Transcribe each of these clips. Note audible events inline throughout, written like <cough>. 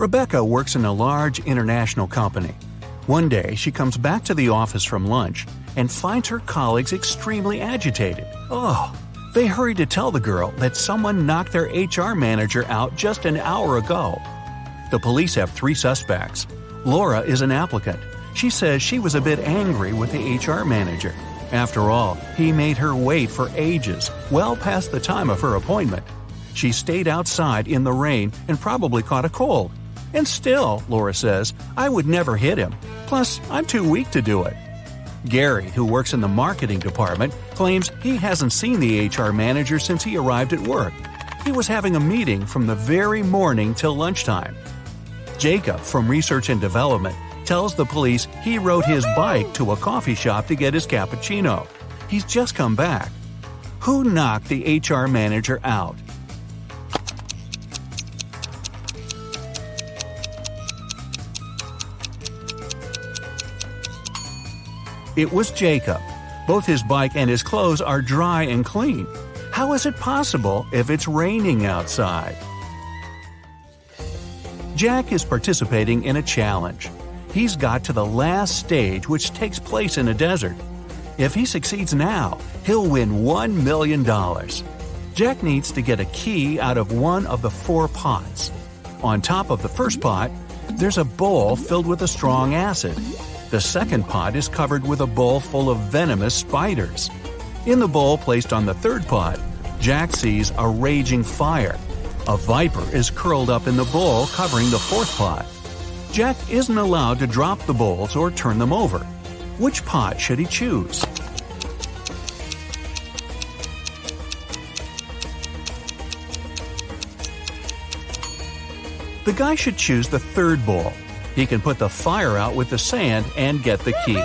Rebecca works in a large international company. One day, she comes back to the office from lunch and finds her colleagues extremely agitated. Oh, they hurry to tell the girl that someone knocked their HR manager out just an hour ago. The police have three suspects. Laura is an applicant. She says she was a bit angry with the HR manager. After all, he made her wait for ages, well past the time of her appointment. She stayed outside in the rain and probably caught a cold. And still, Laura says, I would never hit him. Plus, I'm too weak to do it. Gary, who works in the marketing department, claims he hasn't seen the HR manager since he arrived at work. He was having a meeting from the very morning till lunchtime. Jacob, from research and development, tells the police he rode his bike to a coffee shop to get his cappuccino. He's just come back. Who knocked the HR manager out? It was Jacob. Both his bike and his clothes are dry and clean. How is it possible if it's raining outside? Jack is participating in a challenge. He's got to the last stage, which takes place in a desert. If he succeeds now, he'll win $1 million. Jack needs to get a key out of one of the four pots. On top of the first pot, there's a bowl filled with a strong acid. The second pot is covered with a bowl full of venomous spiders. In the bowl placed on the third pot, Jack sees a raging fire. A viper is curled up in the bowl covering the fourth pot. Jack isn't allowed to drop the bowls or turn them over. Which pot should he choose? The guy should choose the third bowl. He can put the fire out with the sand and get the key.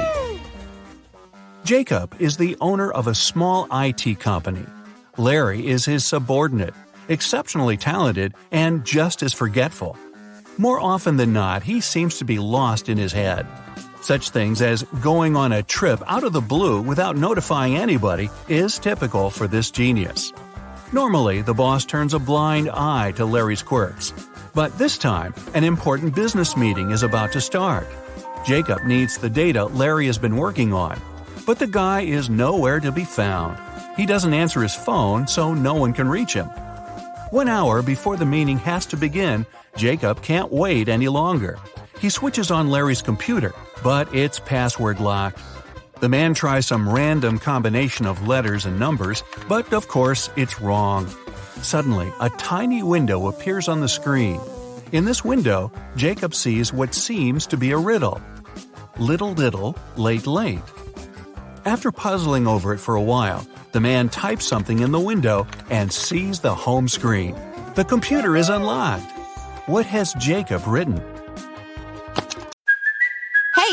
Jacob is the owner of a small IT company. Larry is his subordinate, exceptionally talented and just as forgetful. More often than not, he seems to be lost in his head. Such things as going on a trip out of the blue without notifying anybody is typical for this genius. Normally, the boss turns a blind eye to Larry's quirks. But this time, an important business meeting is about to start. Jacob needs the data Larry has been working on, but the guy is nowhere to be found. He doesn't answer his phone, so no one can reach him. One hour before the meeting has to begin, Jacob can't wait any longer. He switches on Larry's computer, but it's password locked. The man tries some random combination of letters and numbers, but of course it's wrong. Suddenly, a tiny window appears on the screen. In this window, Jacob sees what seems to be a riddle. Little little, late late. After puzzling over it for a while, the man types something in the window and sees the home screen. The computer is unlocked. What has Jacob written?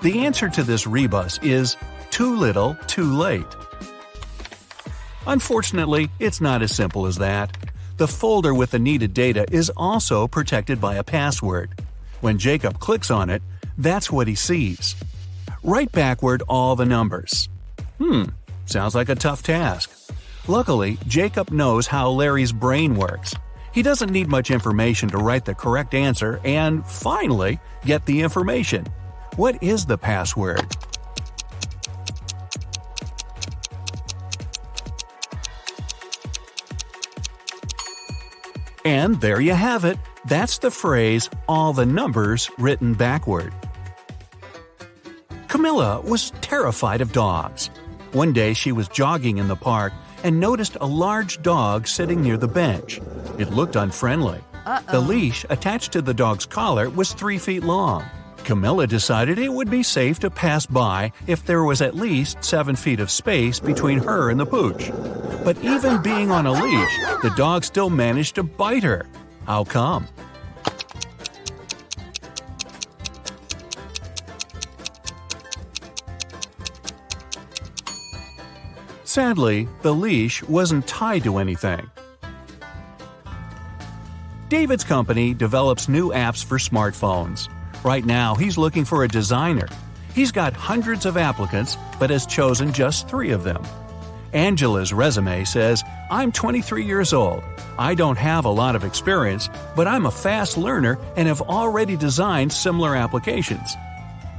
The answer to this rebus is too little, too late. Unfortunately, it's not as simple as that. The folder with the needed data is also protected by a password. When Jacob clicks on it, that's what he sees. Write backward all the numbers. Hmm, sounds like a tough task. Luckily, Jacob knows how Larry's brain works. He doesn't need much information to write the correct answer and, finally, get the information. What is the password? And there you have it. That's the phrase, all the numbers written backward. Camilla was terrified of dogs. One day she was jogging in the park and noticed a large dog sitting near the bench. It looked unfriendly. Uh-oh. The leash attached to the dog's collar was three feet long. Camilla decided it would be safe to pass by if there was at least seven feet of space between her and the pooch. But even being on a leash, the dog still managed to bite her. How come? Sadly, the leash wasn't tied to anything. David's company develops new apps for smartphones. Right now, he's looking for a designer. He's got hundreds of applicants, but has chosen just three of them. Angela's resume says, I'm 23 years old. I don't have a lot of experience, but I'm a fast learner and have already designed similar applications.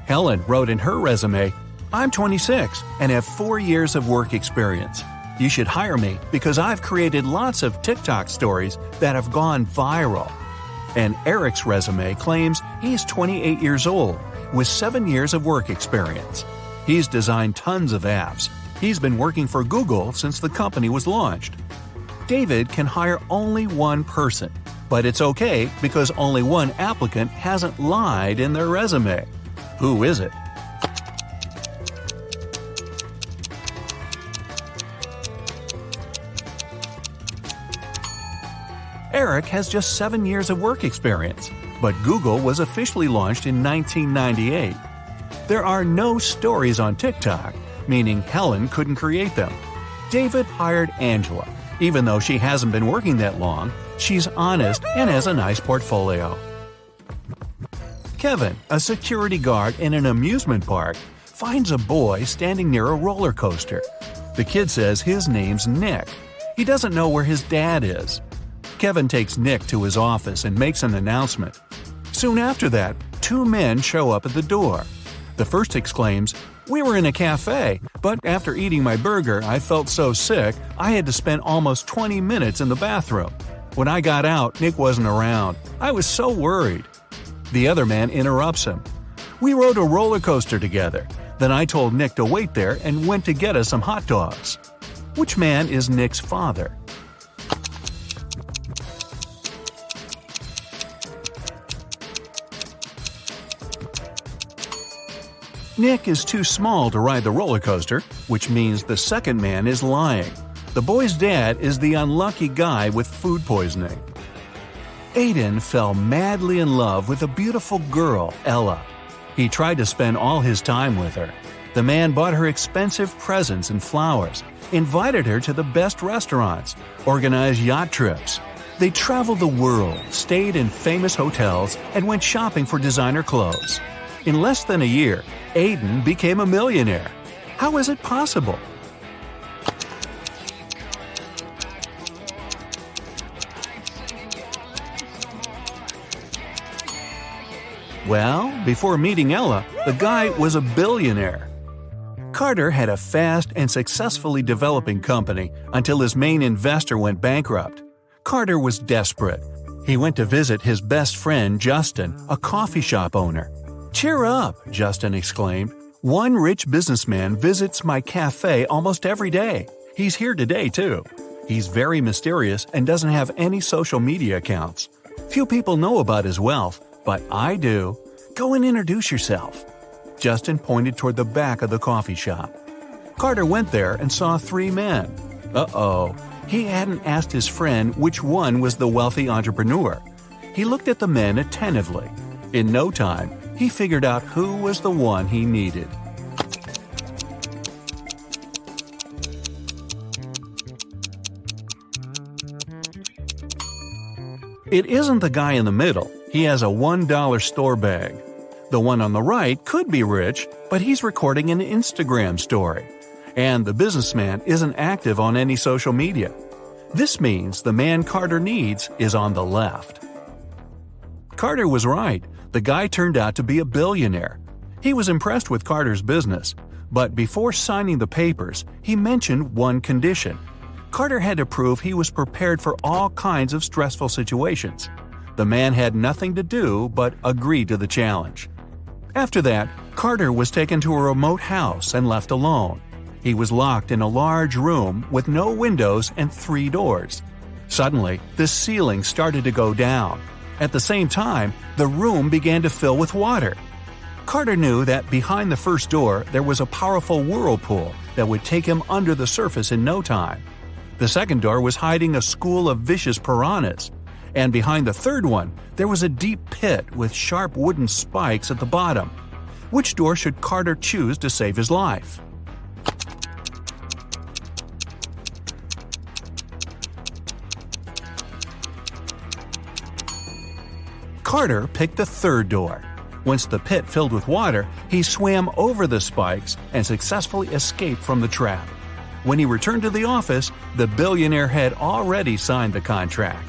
Helen wrote in her resume, I'm 26 and have four years of work experience. You should hire me because I've created lots of TikTok stories that have gone viral. And Eric's resume claims he's 28 years old with seven years of work experience. He's designed tons of apps. He's been working for Google since the company was launched. David can hire only one person, but it's okay because only one applicant hasn't lied in their resume. Who is it? Eric has just seven years of work experience, but Google was officially launched in 1998. There are no stories on TikTok, meaning Helen couldn't create them. David hired Angela. Even though she hasn't been working that long, she's honest and has a nice portfolio. Kevin, a security guard in an amusement park, finds a boy standing near a roller coaster. The kid says his name's Nick. He doesn't know where his dad is. Kevin takes Nick to his office and makes an announcement. Soon after that, two men show up at the door. The first exclaims, We were in a cafe, but after eating my burger, I felt so sick I had to spend almost 20 minutes in the bathroom. When I got out, Nick wasn't around. I was so worried. The other man interrupts him. We rode a roller coaster together. Then I told Nick to wait there and went to get us some hot dogs. Which man is Nick's father? Nick is too small to ride the roller coaster, which means the second man is lying. The boy's dad is the unlucky guy with food poisoning. Aiden fell madly in love with a beautiful girl, Ella. He tried to spend all his time with her. The man bought her expensive presents and flowers, invited her to the best restaurants, organized yacht trips. They traveled the world, stayed in famous hotels, and went shopping for designer clothes. In less than a year, Aiden became a millionaire. How is it possible? Well, before meeting Ella, the guy was a billionaire. Carter had a fast and successfully developing company until his main investor went bankrupt. Carter was desperate. He went to visit his best friend, Justin, a coffee shop owner. Cheer up, Justin exclaimed. One rich businessman visits my cafe almost every day. He's here today, too. He's very mysterious and doesn't have any social media accounts. Few people know about his wealth, but I do. Go and introduce yourself. Justin pointed toward the back of the coffee shop. Carter went there and saw three men. Uh oh. He hadn't asked his friend which one was the wealthy entrepreneur. He looked at the men attentively. In no time, he figured out who was the one he needed. It isn't the guy in the middle, He has a $1 store bag. The one on the right could be rich, but he's recording an Instagram story. And the businessman isn't active on any social media. This means the man Carter needs is on the left. Carter was right. The guy turned out to be a billionaire. He was impressed with Carter's business, but before signing the papers, he mentioned one condition. Carter had to prove he was prepared for all kinds of stressful situations. The man had nothing to do but agree to the challenge. After that, Carter was taken to a remote house and left alone. He was locked in a large room with no windows and three doors. Suddenly, the ceiling started to go down. At the same time, the room began to fill with water. Carter knew that behind the first door there was a powerful whirlpool that would take him under the surface in no time. The second door was hiding a school of vicious piranhas. And behind the third one, there was a deep pit with sharp wooden spikes at the bottom. Which door should Carter choose to save his life? Carter picked the third door. Once the pit filled with water, he swam over the spikes and successfully escaped from the trap. When he returned to the office, the billionaire had already signed the contract.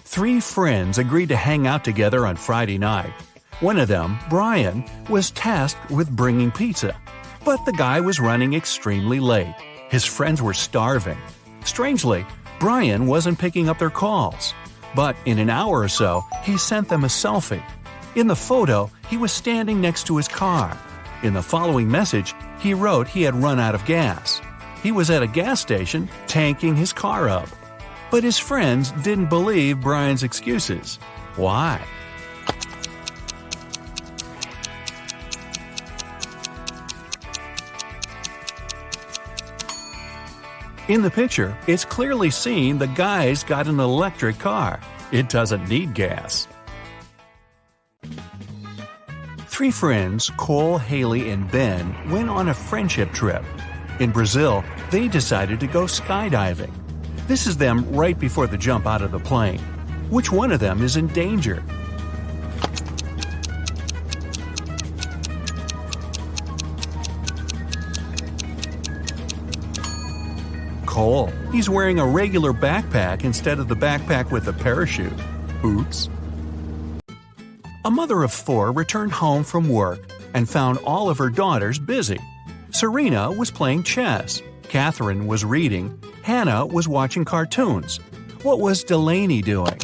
Three friends agreed to hang out together on Friday night. One of them, Brian, was tasked with bringing pizza. But the guy was running extremely late. His friends were starving. Strangely, Brian wasn't picking up their calls. But in an hour or so, he sent them a selfie. In the photo, he was standing next to his car. In the following message, he wrote he had run out of gas. He was at a gas station tanking his car up. But his friends didn't believe Brian's excuses. Why? In the picture, it's clearly seen the guy's got an electric car. It doesn't need gas. Three friends, Cole, Haley, and Ben, went on a friendship trip. In Brazil, they decided to go skydiving. This is them right before the jump out of the plane. Which one of them is in danger? Cole. He's wearing a regular backpack instead of the backpack with a parachute. Oops. A mother of four returned home from work and found all of her daughters busy. Serena was playing chess, Catherine was reading, Hannah was watching cartoons. What was Delaney doing?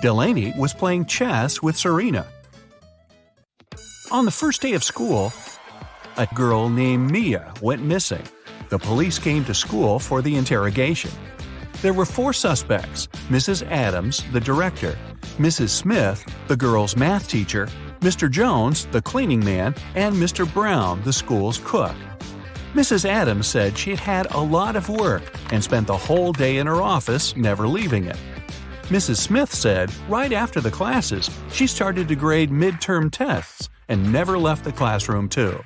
Delaney was playing chess with Serena. On the first day of school, a girl named Mia went missing. The police came to school for the interrogation. There were four suspects Mrs. Adams, the director, Mrs. Smith, the girl's math teacher, Mr. Jones, the cleaning man, and Mr. Brown, the school's cook. Mrs. Adams said she had had a lot of work and spent the whole day in her office, never leaving it. Mrs. Smith said right after the classes, she started to grade midterm tests and never left the classroom, too.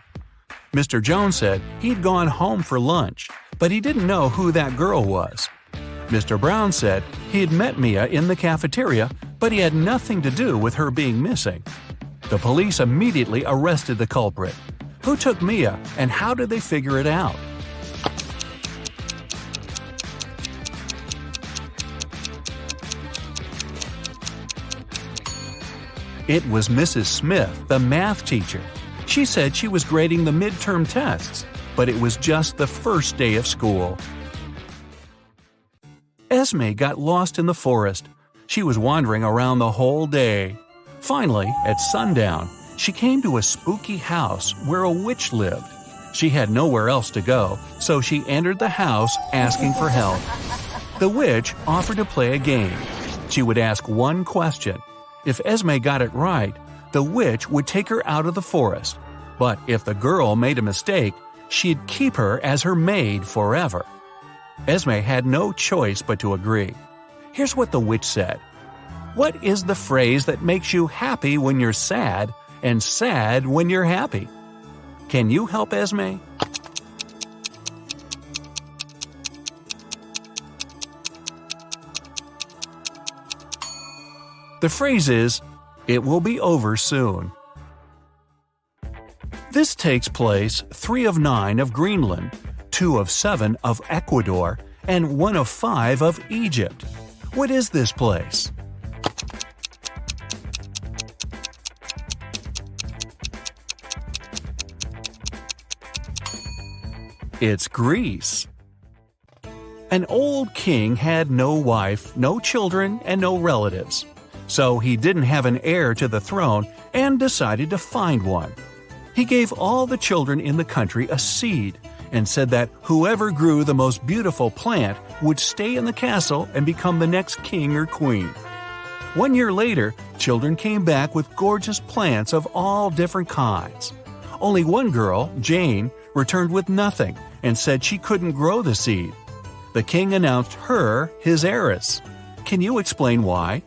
Mr. Jones said he'd gone home for lunch, but he didn't know who that girl was. Mr. Brown said he had met Mia in the cafeteria, but he had nothing to do with her being missing. The police immediately arrested the culprit. Who took Mia and how did they figure it out? It was Mrs. Smith, the math teacher. She said she was grading the midterm tests, but it was just the first day of school. Esme got lost in the forest. She was wandering around the whole day. Finally, at sundown, she came to a spooky house where a witch lived. She had nowhere else to go, so she entered the house asking for help. The witch offered to play a game. She would ask one question. If Esme got it right, the witch would take her out of the forest. But if the girl made a mistake, she'd keep her as her maid forever. Esme had no choice but to agree. Here's what the witch said What is the phrase that makes you happy when you're sad and sad when you're happy? Can you help Esme? The phrase is, it will be over soon. This takes place 3 of 9 of Greenland, 2 of 7 of Ecuador, and 1 of 5 of Egypt. What is this place? It's Greece. An old king had no wife, no children, and no relatives. So he didn't have an heir to the throne and decided to find one. He gave all the children in the country a seed and said that whoever grew the most beautiful plant would stay in the castle and become the next king or queen. One year later, children came back with gorgeous plants of all different kinds. Only one girl, Jane, returned with nothing and said she couldn't grow the seed. The king announced her his heiress. Can you explain why?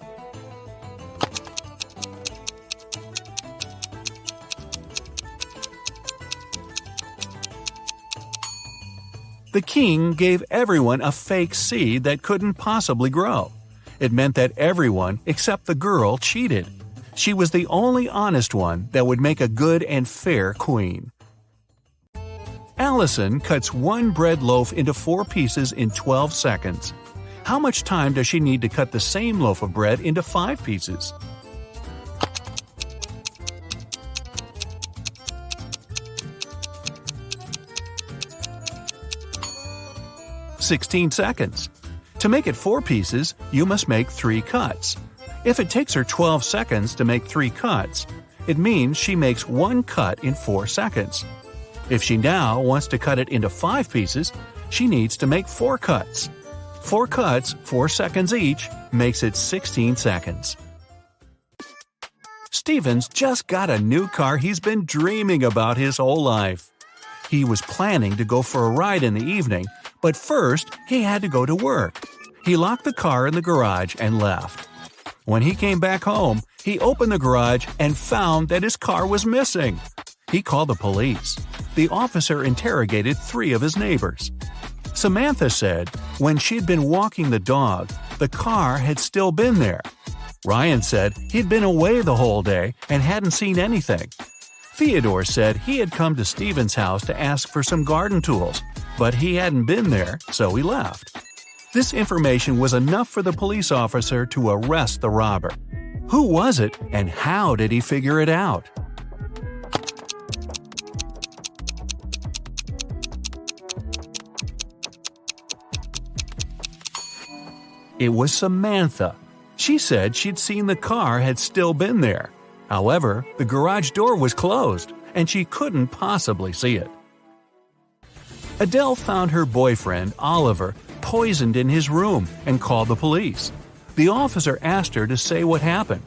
The king gave everyone a fake seed that couldn't possibly grow. It meant that everyone, except the girl, cheated. She was the only honest one that would make a good and fair queen. Allison cuts one bread loaf into four pieces in 12 seconds. How much time does she need to cut the same loaf of bread into five pieces? 16 seconds. To make it four pieces, you must make three cuts. If it takes her 12 seconds to make three cuts, it means she makes one cut in four seconds. If she now wants to cut it into five pieces, she needs to make four cuts. Four cuts, four seconds each, makes it 16 seconds. Stevens just got a new car he's been dreaming about his whole life. He was planning to go for a ride in the evening but first, he had to go to work. He locked the car in the garage and left. When he came back home, he opened the garage and found that his car was missing. He called the police. The officer interrogated three of his neighbors. Samantha said when she'd been walking the dog, the car had still been there. Ryan said he'd been away the whole day and hadn't seen anything. Theodore said he had come to Stephen's house to ask for some garden tools, but he hadn't been there, so he left. This information was enough for the police officer to arrest the robber. Who was it, and how did he figure it out? It was Samantha. She said she'd seen the car had still been there. However, the garage door was closed, and she couldn't possibly see it. Adele found her boyfriend, Oliver, poisoned in his room and called the police. The officer asked her to say what happened.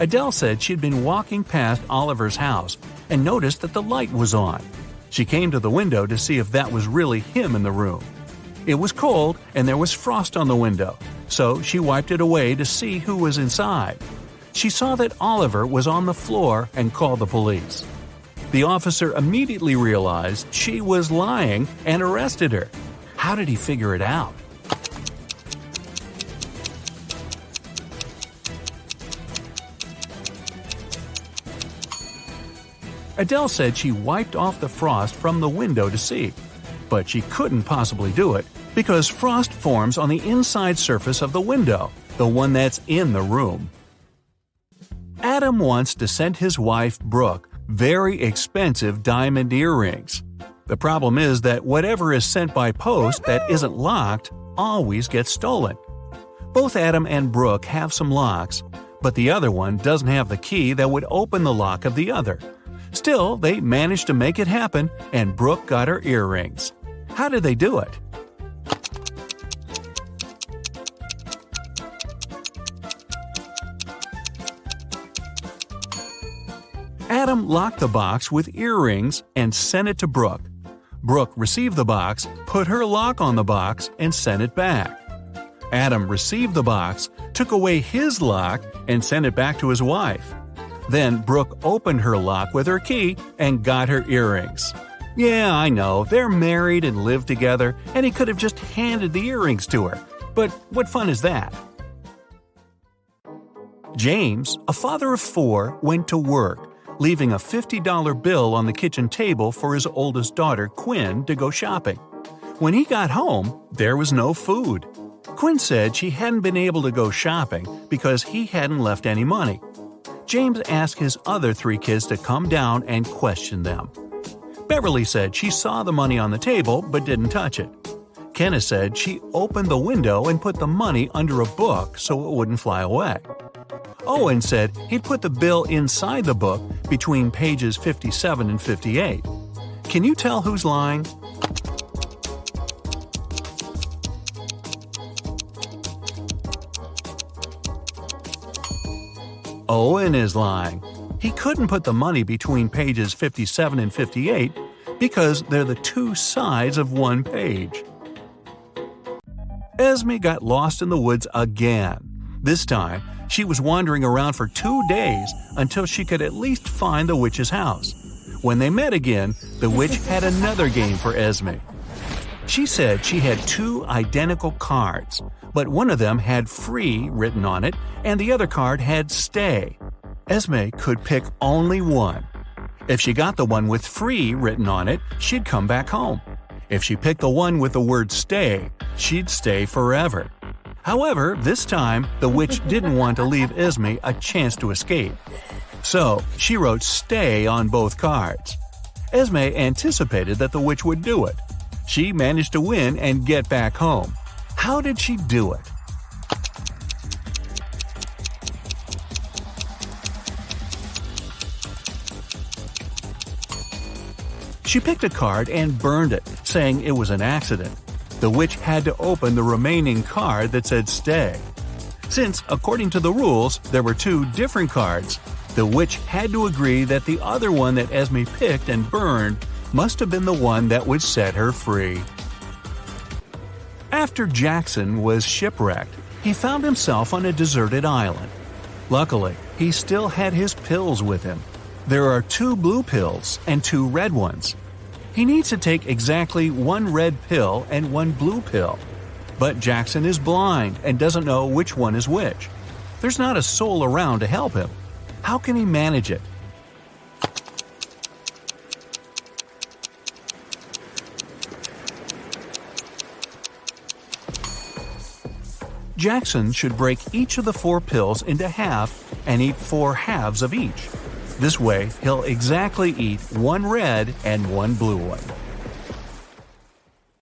Adele said she'd been walking past Oliver's house and noticed that the light was on. She came to the window to see if that was really him in the room. It was cold and there was frost on the window, so she wiped it away to see who was inside. She saw that Oliver was on the floor and called the police. The officer immediately realized she was lying and arrested her. How did he figure it out? Adele said she wiped off the frost from the window to see, but she couldn't possibly do it because frost forms on the inside surface of the window, the one that's in the room. Adam wants to send his wife, Brooke, very expensive diamond earrings. The problem is that whatever is sent by post that isn't locked always gets stolen. Both Adam and Brooke have some locks, but the other one doesn't have the key that would open the lock of the other. Still, they managed to make it happen, and Brooke got her earrings. How did they do it? Adam locked the box with earrings and sent it to Brooke. Brooke received the box, put her lock on the box, and sent it back. Adam received the box, took away his lock, and sent it back to his wife. Then Brooke opened her lock with her key and got her earrings. Yeah, I know, they're married and live together, and he could have just handed the earrings to her. But what fun is that? James, a father of four, went to work, leaving a $50 bill on the kitchen table for his oldest daughter, Quinn, to go shopping. When he got home, there was no food. Quinn said she hadn't been able to go shopping because he hadn't left any money. James asked his other three kids to come down and question them. Beverly said she saw the money on the table but didn't touch it. Kenneth said she opened the window and put the money under a book so it wouldn't fly away. Owen said he'd put the bill inside the book between pages 57 and 58. Can you tell who's lying? Owen is lying. He couldn't put the money between pages 57 and 58 because they're the two sides of one page. Esme got lost in the woods again. This time, she was wandering around for two days until she could at least find the witch's house. When they met again, the witch had another game for Esme. She said she had two identical cards, but one of them had free written on it and the other card had stay. Esme could pick only one. If she got the one with free written on it, she'd come back home. If she picked the one with the word stay, she'd stay forever. However, this time, the witch <laughs> didn't want to leave Esme a chance to escape. So, she wrote stay on both cards. Esme anticipated that the witch would do it. She managed to win and get back home. How did she do it? She picked a card and burned it, saying it was an accident. The witch had to open the remaining card that said stay. Since, according to the rules, there were two different cards, the witch had to agree that the other one that Esme picked and burned must have been the one that would set her free. After Jackson was shipwrecked, he found himself on a deserted island. Luckily, he still had his pills with him. There are two blue pills and two red ones. He needs to take exactly one red pill and one blue pill. But Jackson is blind and doesn't know which one is which. There's not a soul around to help him. How can he manage it? Jackson should break each of the four pills into half and eat four halves of each. This way, he'll exactly eat one red and one blue one.